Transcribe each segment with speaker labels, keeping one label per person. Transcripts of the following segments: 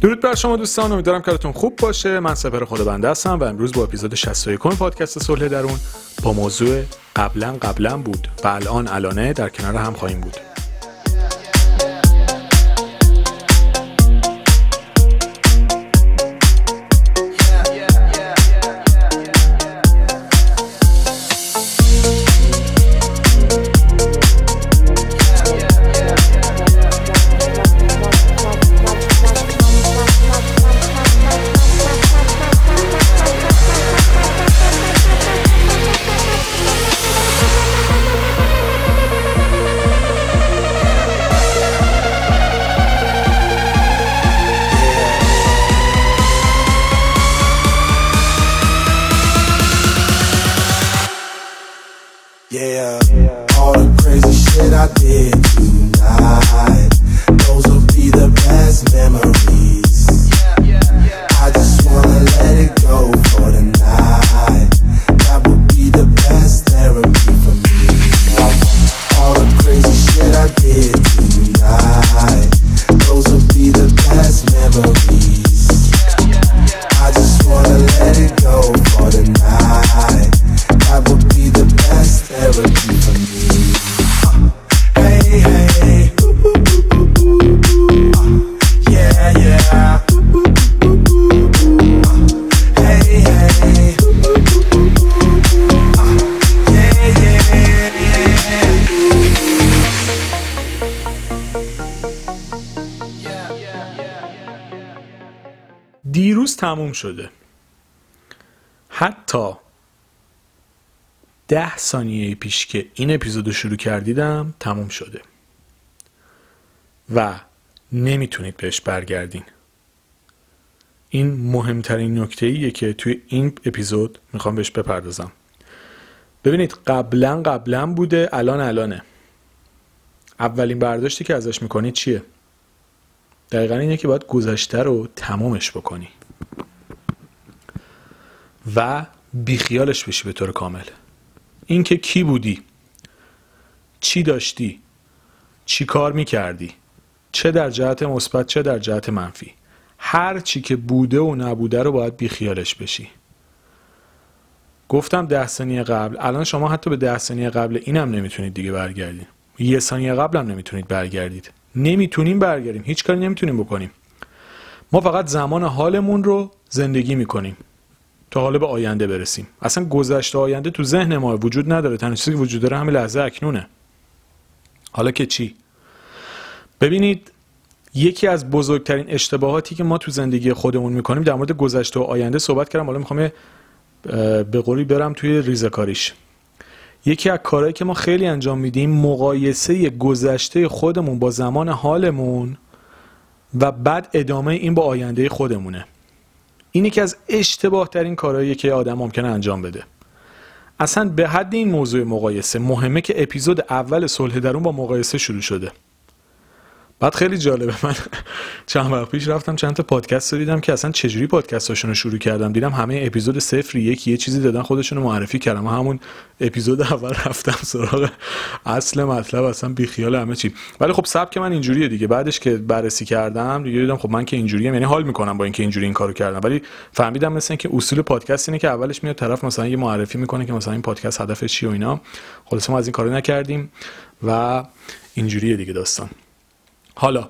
Speaker 1: درود بر شما دوستان امیدوارم کارتون خوب باشه. من سپر خود بنده هستم و امروز با اپیزود 61 پادکست صلح درون با موضوع قبلا قبلا بود و الان الانه در کنار هم خواهیم بود. تموم شده. حتی ده ثانیه پیش که این اپیزود رو شروع کردیدم تموم شده. و نمی‌تونید بهش برگردین. این مهمترین نکته ایه که توی این اپیزود می‌خوام بهش بپردازم. ببینید قبلا قبلا بوده الان الانه. اولین برداشتی که ازش می‌کنید چیه؟ دقیقا اینه که باید گذشته رو تمامش بکنی. و بیخیالش بشی به طور کامل. اینکه کی بودی؟ چی داشتی؟ چی کار می‌کردی؟ چه در جهت مثبت چه در جهت منفی؟ هر چی که بوده و نبوده رو باید بیخیالش بشی. گفتم ده ثانیه قبل. الان شما حتی به ده ثانیه قبل اینم نمی‌تونید دیگه برگردید یه ثانیه قبل هم نمی‌تونید برگردید. نمی‌تونیم برگردیم. هیچ کاری نمی‌تونیم بکنیم. ما فقط زمان حالمون رو زندگی می‌کنیم. تا حالا به آینده برسیم. اصلا گذشته آینده تو ذهن ما وجود نداره. تنها چیزی که وجود داره همین لحظه اکنونه. حالا که چی؟ ببینید یکی از بزرگترین اشتباهاتی که ما تو زندگی خودمون می‌کنیم در مورد گذشته و آینده صحبت کردم. حالا می‌خوام به قولی برم توی ریزکاریش یکی از کارهایی که ما خیلی انجام میدیم مقایسه گذشته خودمون با زمان حالمون و بعد ادامه این با آینده خودمونه. این یکی از اشتباه ترین کارهایی که آدم ممکنه انجام بده. اصلا به حد این موضوع مقایسه مهمه که اپیزود اول صلح درون با مقایسه شروع شده. بعد خیلی جالبه. من چند وقت پیش رفتم چند تا پادکست دیدم که اصلا چجوری پادکستاشون رو شروع کردم. دیدم همه اپیزود صفر یکی یه چیزی دادن خودشون رو معرفی کردم همون اپیزود اول رفتم سراغ اصل مطلب اصلا بیخیال همه چی. ولی خب سبک من اینجوریه دیگه. بعدش که بررسی کردم دیگه دیدم خب من که اینجوریم یعنی حال می‌کنم با اینکه اینجوری این کارو کردم. ولی فهمیدم مثلا که اصول پادکست اینه که اولش میاد طرف مثلا یه معرفی می‌کنه که مثلا این پادکست هدفش چیه و اینا. خلاص ما از این کارو نکردیم و اینجوریه دیگه داستان. حالا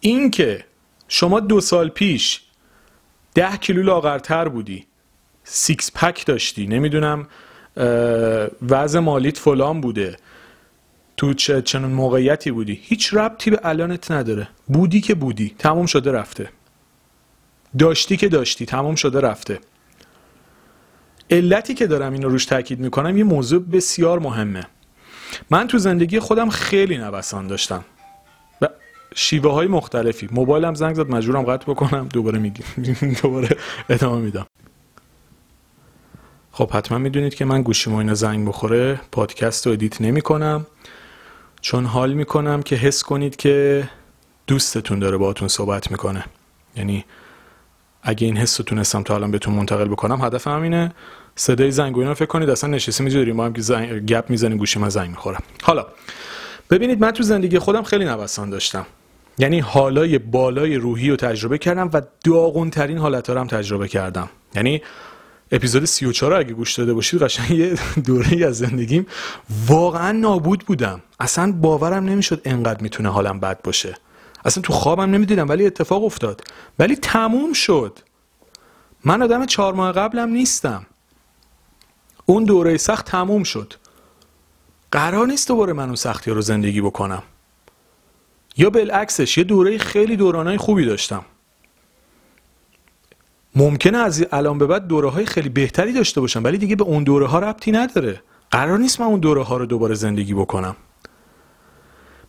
Speaker 1: اینکه شما دو سال پیش ده کیلو لاغرتر بودی six pack داشتی نمی‌دونم وضع مالیت فلان بوده تو چه چنون موقعیتی بودی هیچ ربطی به الانت نداره. بودی که بودی تموم شده رفته. داشتی که داشتی تموم شده رفته. علتی که دارم اینو روش تاکید می‌کنم یه موضوع بسیار مهمه. من تو زندگی خودم خیلی نوسان داشتم. و شیوه های مختلفی. موبایلم زنگ زد مجبورم قطع بکنم. دوباره میگیم دوباره ادامه میدم. خب حتما می‌دونید که من گوشیم اینا زنگ بخوره پادکست رو ادیت نمی کنم چون حال می‌کنم که حس کنید که دوستتون داره باهاتون صحبت می‌کنه. یعنی اگه این حس رو تونستم تا الان بهتون منتقل بکنم هدف همینه صدای زنگ و اینا فکر کنید اصلا نشستی میجا داریم ما هم که زنگ... گپ می‌زنیم گوشی من زنگ می‌خورم. حالا ببینید من تو زندگی خودم خیلی نوسان داشتم. یعنی حالای بالای روحی رو تجربه کردم و داغون ترین حالت هم تجربه کردم. یعنی اپیزود 34 رو اگه گوش داده باشید قشنگ یه دوره از زندگیم واقعا نابود بودم. اصلا باورم نمی‌شد انقدر می‌تونه حالم بد باشه. اصلا تو خوابم نمی‌دیدم ولی اتفاق افتاد. ولی تموم شد. من آدم چهار ماه قبلم نیستم. اون دوره سخت تموم شد. قرار نیست دوباره من اون سختی رو زندگی بکنم. یا بالعکسش یه دوره خیلی دورانای خوبی داشتم. ممکنه از الان به بعد دوره های خیلی بهتری داشته باشم ولی دیگه به اون دوره ها ربطی نداره. قرار نیست من اون دوره ها رو دوباره زندگی بکنم.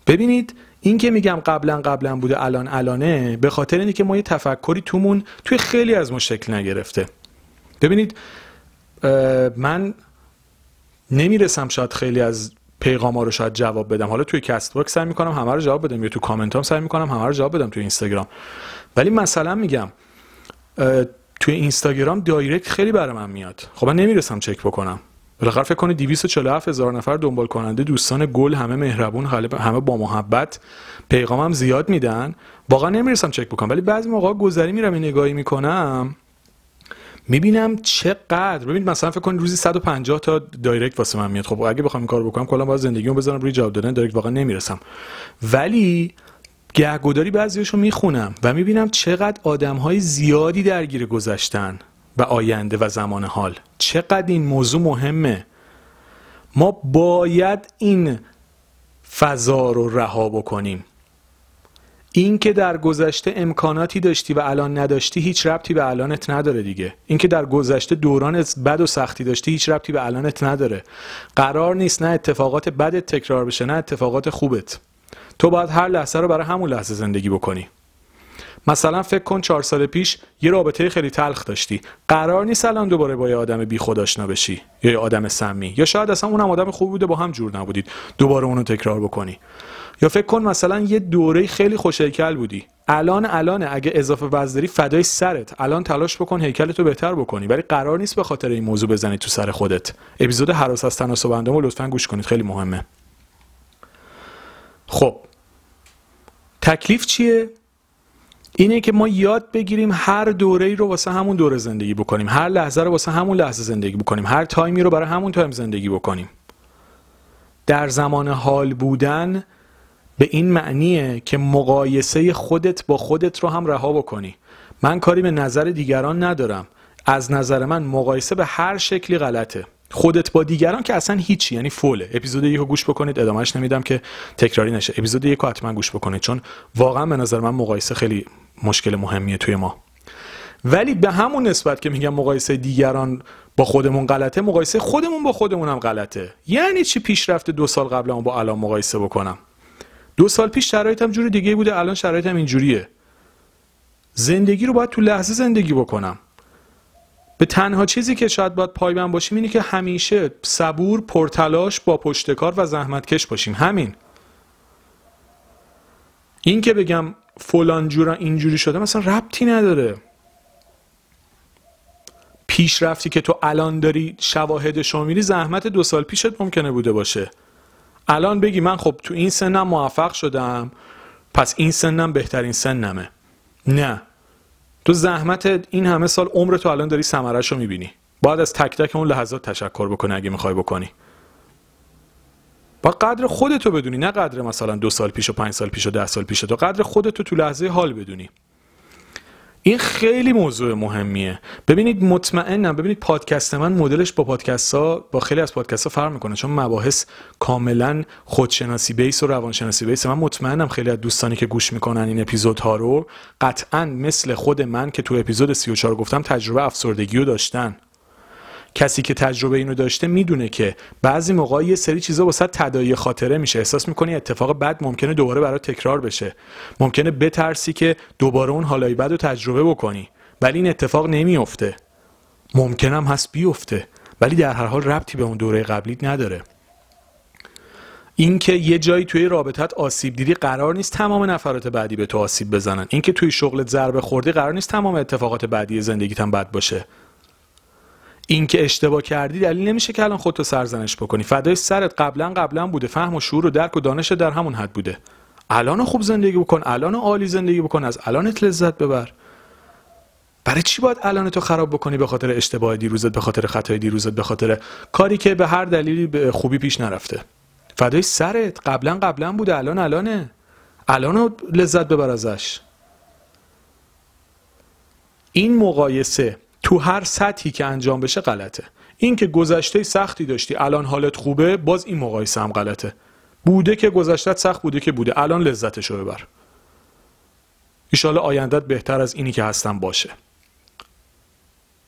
Speaker 1: ببینید این که میگم قبلا قبلا بوده الان الانه به خاطر اینه که ما یه تفکری تومون توی خیلی از ما شکل نگرفته. ببینید من نمی‌رسم شاید خیلی از پیغام ها رو شاید جواب بدم. حالا توی Castbox سعی می‌کنم همه رو جواب بدم یا تو کامنت هم سعی می‌کنم همه رو جواب بدم توی اینستاگرام. ولی مثلا میگم توی اینستاگرام direct خیلی برای من میاد. خب من نمی‌رسم چک بکنم. بالاخره فکر کنید 247 هزار نفر دنبال کننده دوستان گل همه مهربون همه با محبت پیغامم زیاد میدن. واقعا نمی‌رسم چک بکنم ولی بعضی موقع گذری میرم این نگاهی می‌کنم می‌بینم چقدر. ببینید مثلا فکر کنید روزی 150 تا دایرکت واسه من میاد. خب اگه بخوام این کارو بکنم کلا باید زندگیمو بذارم روی جواب دادن دایرکت واقعا نمی‌رسم. ولی گهگداری بعضیاشو می‌خونم و می‌بینم چقدر آدم های زیادی درگیر گذشتن. و آینده و زمان حال. چقدر این موضوع مهمه؟ ما باید این فضا رو رها بکنیم. این که در گذشته امکاناتی داشتی و الان نداشتی هیچ ربطی به الانت نداره دیگه. این که در گذشته دوران بد و سختی داشتی هیچ ربطی به الانت نداره. قرار نیست نه اتفاقات بدت تکرار بشه نه اتفاقات خوبت. تو باید هر لحظه رو برای همون لحظه زندگی بکنی. مثلا فکر کن چهار سال پیش یه رابطه خیلی تلخ داشتی. قرار نیست الان دوباره با یه آدم بی خود آشنا بشی یا یه آدم سمی یا شاید اصلا اونم آدم خوبی بوده با هم جور نبودید. دوباره اونو تکرار بکنی. یا فکر کن مثلا یه دوره خیلی خوش بودی. الان الان اگه اضافه وزن فدای سرت. الان تلاش بکن هیکلتو بهتر بکنی. ولی قرار نیست به خاطر این موضوع بزنی تو سر خودت. اپیزود حراس از تناسب اندامو لطفا گوش کنید. خیلی مهمه. خب. تکلیف چیه؟ اینه که ما یاد بگیریم هر دوره ای رو واسه همون دوره زندگی بکنیم. هر لحظه رو واسه همون لحظه زندگی بکنیم. هر تایمی رو برای همون تایم زندگی بکنیم. در زمان حال بودن به این معنیه که مقایسه خودت با خودت رو هم رها بکنی. من کاری به نظر دیگران ندارم. از نظر من مقایسه به هر شکلی غلطه. خودت با دیگران که اصلا هیچی یعنی فوله. اپیزود یکو گوش بکنید. ادامهش نمیدم که تکراری نشه. اپیزود یکو حتما گوش بکنید. چون واقعا به نظر من مقایسه خیلی مشکل مهمیه توی ما. ولی به همون نسبت که میگم مقایسه دیگران با خودمون غلطه مقایسه خودمون با خودمون هم غلطه. یعنی چی پیشرفت دو سال قبل با الان مقایسه بکنم؟ دو سال پیش شرایطم جور دیگه بوده الان شرایطم اینجوریه. زندگی رو باید تو لحظه زندگی بکنم. به تنها چیزی که شاید باید پایبند باشیم اینه که همیشه صبور پرتلاش با پشتکار و زحمتکش باشیم. همین. این که بگم فلان جورا اینجوری شده مثلا ربطی نداره. پیشرفتی که تو الان داری شواهد شمیری زحمت دو سال پیشت ممکنه بوده باشه. الان بگی من خب تو این سنم موفق شدم پس این سنم بهترین سنمه. نه. تو زحمت این همه سال عمر تو الان داری سمرش رو می‌بینی. باید از تک تک اون لحظات تشکر بکنی اگه می‌خوای بکنی. با قدر خودتو بدونی نه قدر مثلا دو سال پیش و پنج سال پیش و ده سال پیش تو قدر خودتو تو لحظه حال بدونی. این خیلی موضوع مهمیه. ببینید مطمئنم ببینید پادکست من مدلش با پادکست ها با خیلی از پادکست ها فرق می‌کنه چون مباحث کاملا خودشناسی بیس و روانشناسی بیس. من مطمئنم خیلی از دوستانی که گوش می‌کنن این اپیزودها رو قطعا مثل خود من که تو اپیزود 34 گفتم تجربه افسردگی رو داشتن. کسی که تجربه اینو داشته می‌دونه که بعضی موقع یه سری چیزا واسه تداعی خاطره میشه. احساس می‌کنی اتفاق بد ممکنه دوباره برای تکرار بشه. ممکنه بترسی که دوباره اون حالای بد رو تجربه بکنی ولی این اتفاق نمیافته. ممکنم هست بیفته ولی در هر حال ربطی به اون دوره قبلیت نداره. اینکه یه جایی توی رابطت آسیب دیدی قرار نیست تمام نفرات بعدی به تو آسیب بزنن. اینکه توی شغلت ضربه خوردی قرار نیست تمام اتفاقات بعدی زندگیت هم بد باشه. این که اشتباه کردی دلیل نمیشه که الان خودتو سرزنش بکنی. فدای سرت قبلا قبلا بوده. فهم و شعور و درک و دانش در همون حد بوده. الان خوب زندگی بکن الان عالی زندگی بکن از الانت لذت ببر. برای چی باید الان تو خراب بکنی به خاطر اشتباه دیروزت به خاطر خطای دیروزت به خاطر کاری که به هر دلیلی به خوبی پیش نرفته؟ فدای سرت قبلا قبلا بوده الان الانه. الان لذت ببر ازش. این مقایسه تو هر سطحی که انجام بشه غلطه. این که گذشته سختی داشتی الان حالت خوبه باز این مقایسه هم غلطه. بوده که گذشتت سخت بوده که بوده الان لذتشو ببر. ایشالا آیندت بهتر از اینی که هستن باشه.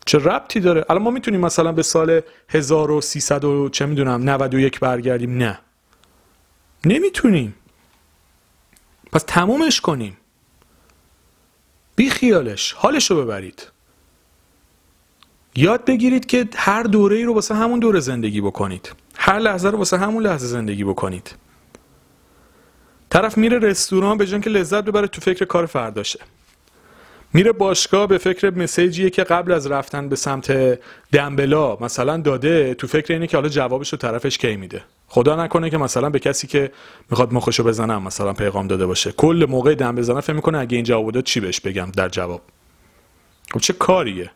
Speaker 1: چه ربطی داره؟ الان ما می‌تونیم مثلا به سال 1300 و چه می‌دونم 91 برگردیم؟ نه. نمی‌تونیم. پس تمومش کنیم. بی خیالش حالشو ببرید. یاد بگیرید که هر دوره ای رو واسه همون دوره زندگی بکنید. هر لحظه رو واسه همون لحظه زندگی بکنید. طرف میره رستوران به که لذت ببره تو فکر کار فرداشه. میره باشگاه به فکر مسیجیه که قبل از رفتن به سمت دنبلا مثلا داده تو فکر اینه که حالا جوابش رو طرفش کی میده. خدا نکنه که مثلا به کسی که می‌خواد مخشو بزنم مثلا پیغام داده باشه. کل موقع دم بزنه فکر می‌کنه اگه این جواب داد چی بهش بگم در جواب. خب چه کاریه؟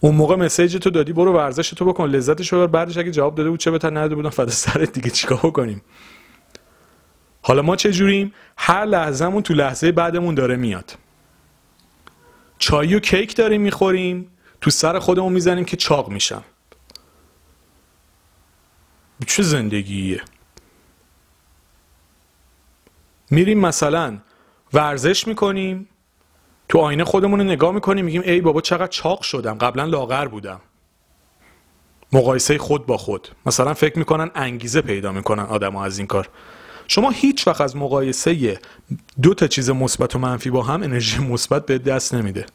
Speaker 1: اون موقع مسیج تو دادی برو ورزش تو بکن لذتش ببر. بعدش اگه جواب داده بود چه بهتر نداده بودن فدا سرت دیگه چیکار بکنیم؟ حالا ما چه جوریم؟ هر لحظهمون تو لحظه بعدمون داره میاد. چای و کیک داریم می‌خوریم تو سر خودمون می‌زنیم که چاق میشم. چه زندگیه؟ میریم مثلا ورزش می‌کنیم تو آینه خودمون رو نگاه می‌کنیم میگیم ای بابا چقدر چاق شدم. قبلا لاغر بودم. مقایسه خود با خود. مثلا فکر می‌کنن انگیزه پیدا می‌کنن آدم از این کار. شما هیچ وقت از مقایسه دو تا چیز مثبت و منفی با هم انرژی مثبت به دست نمیده.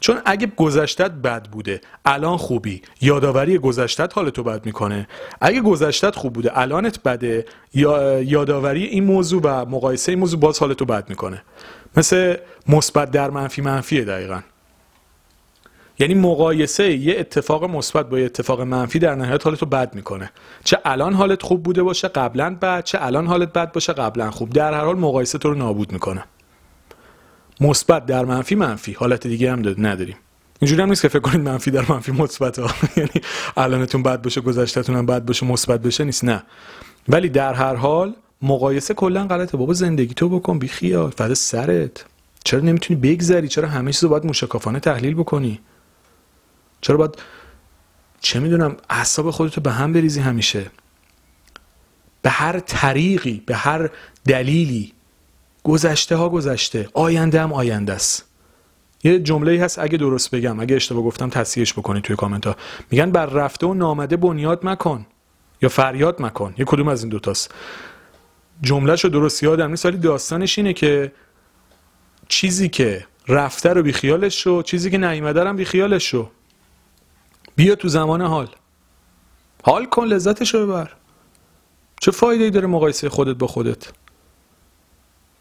Speaker 1: چون اگه گذشتت بد بوده الان خوبی. یادآوری گذشتت حالتو بد می‌کنه. اگه گذشتت خوب بوده الانت بده. یا یادآوری این موضوع و مقایسه این موضوع باز حالتو بد می‌کنه. مثل مثبت در منفی منفیه دقیقا. یعنی مقایسه یه اتفاق مثبت با یه اتفاق منفی در نهایت حالتو بد می‌کنه. چه الان حالت خوب بوده باشه قبلا بد چه الان حالت بد باشه قبلا خوب. در هر حال مقایسه تو رو نابود می‌کنه. مثبت در منفی منفی حالت دیگه هم نداریم. اینجوری هم نیست که فکر کنید منفی در منفی مثبت ها یعنی الانتون بد باشه گذشتهتون هم بد باشه مثبت بشه نیست نه. ولی در هر حال مقایسه کلا غلطه. بابا زندگی تو بکن بی خیال. فدا سرت. چرا نمی‌تونی بگذری؟ چرا همه چیزو باید موشکافانه تحلیل بکنی؟ چرا باید چه می‌دونم اعصاب خودتو به هم بریزی همیشه. به هر طریقی به هر دلیلی. گذشته ها گذشته. آینده هم آینده است. یه جمله هست اگه درست بگم. اگه اشتباه گفتم تصحیحش بکنید توی کامنت ها میگن بر رفته و نامده بنیاد مکن یا فریاد مکن. یه کدوم از این دوتاست. جملهشو درست یادم نیست ولی داستانش اینه که چیزی که رفته رو بیخیالش شو چیزی که نیومده رو بیخیالش شو. بیا تو زمان حال. حال کن لذتشو ببر. چه فایده ای داره مقایسه خودت با خودت؟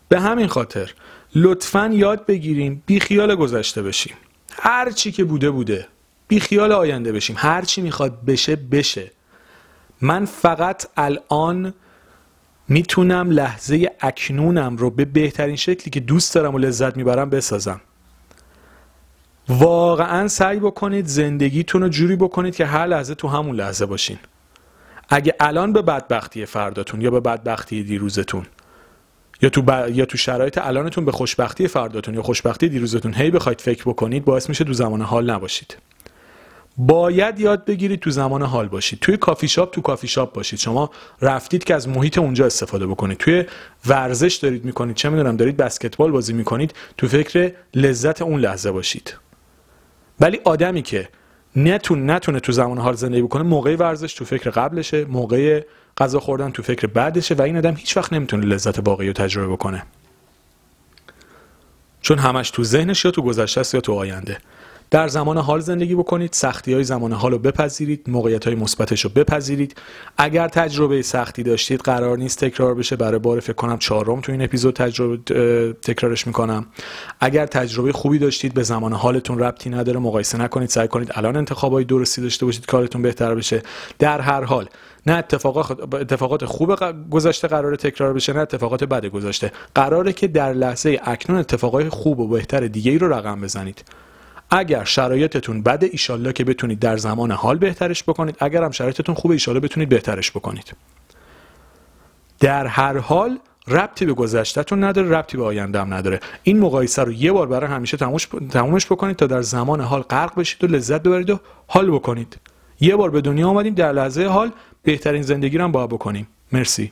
Speaker 1: به همین خاطر لطفا یاد بگیریم بیخیال گذشته بشیم. هر چی که بوده بوده. بیخیال آینده بشیم. هر چی می‌خواد بشه بشه. من فقط الان می‌تونم لحظه اکنونم رو به بهترین شکلی که دوست دارم و لذت می‌برم بسازم. واقعا سعی بکنید زندگیتون رو جوری بکنید که هر لحظه تو همون لحظه باشین. اگه الان به بدبختی فرداتون یا به بدبختی دیروزتون یا تو یا تو شرایط الانتون به خوشبختی فرداتون یا خوشبختی دیروزتون هی بخواید فکر بکنید باعث میشه تو زمان حال نباشید. باید یاد بگیرید تو زمان حال باشید توی کافی شاپ تو کافی شاپ باشید شما رفتید که از محیط اونجا استفاده بکنید. توی ورزش دارید می‌کنید. چه می‌دونم دارید بسکتبال بازی می‌کنید. تو فکر لذت اون لحظه باشید. ولی آدمی که نتون نتونه تو زمان حال زندگی بکنه موقع ورزش تو فکر قبلشه موقع غذا خوردن تو فکر بعدشه و این آدم هیچ وقت نمی‌تونه لذت واقعی رو تجربه بکنه. چون همش تو ذهنش یا تو گذشته یا تو آینده. در زمان حال زندگی بکنید سختی های زمان حال رو بپذیرید موقعیت های مثبتش رو بپذیرید. اگر تجربه سختی داشتید قرار نیست تکرار بشه. برای بار فکر کنم چهارم تو این اپیزود تجربه تکرارش می‌کنم. اگر تجربه خوبی داشتید به زمان حالتون ربطی نداره مقایسه نکنید. سعی کنید الان انتخابای درستی داشته باشید کارتون بهتر بشه. در هر حال نه اتفاقات اتفاقات خوب گذشته قرار تکرار بشه نه اتفاقات بد گذشته. قراره که در لحظه اکنون اتفاقای خوب و بهتر دیگه ای رو رقم بزنید. اگر شرایطتون بده ایشالله که بتونید در زمان حال بهترش بکنید. اگر هم شرایطتون خوبه ایشالله بتونید بهترش بکنید. در هر حال ربطی به گذشتهتون نداره ربطی به آینده هم نداره. این مقایسه رو یه بار برای همیشه تمومش بکنید تا در زمان حال غرق بشید و لذت ببرید و حال بکنید. یه بار به دنیا آمدیم در لحظه حال بهترین زندگی رو هم باید بکنیم. مرسی.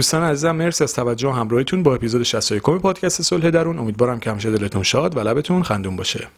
Speaker 1: دوستان عزیزم مرسی از توجه و همراهیتون با اپیزود 61 پادکست صلح درون. امیدوارم که همیشه دلتون شاد و لبتون خندون باشه.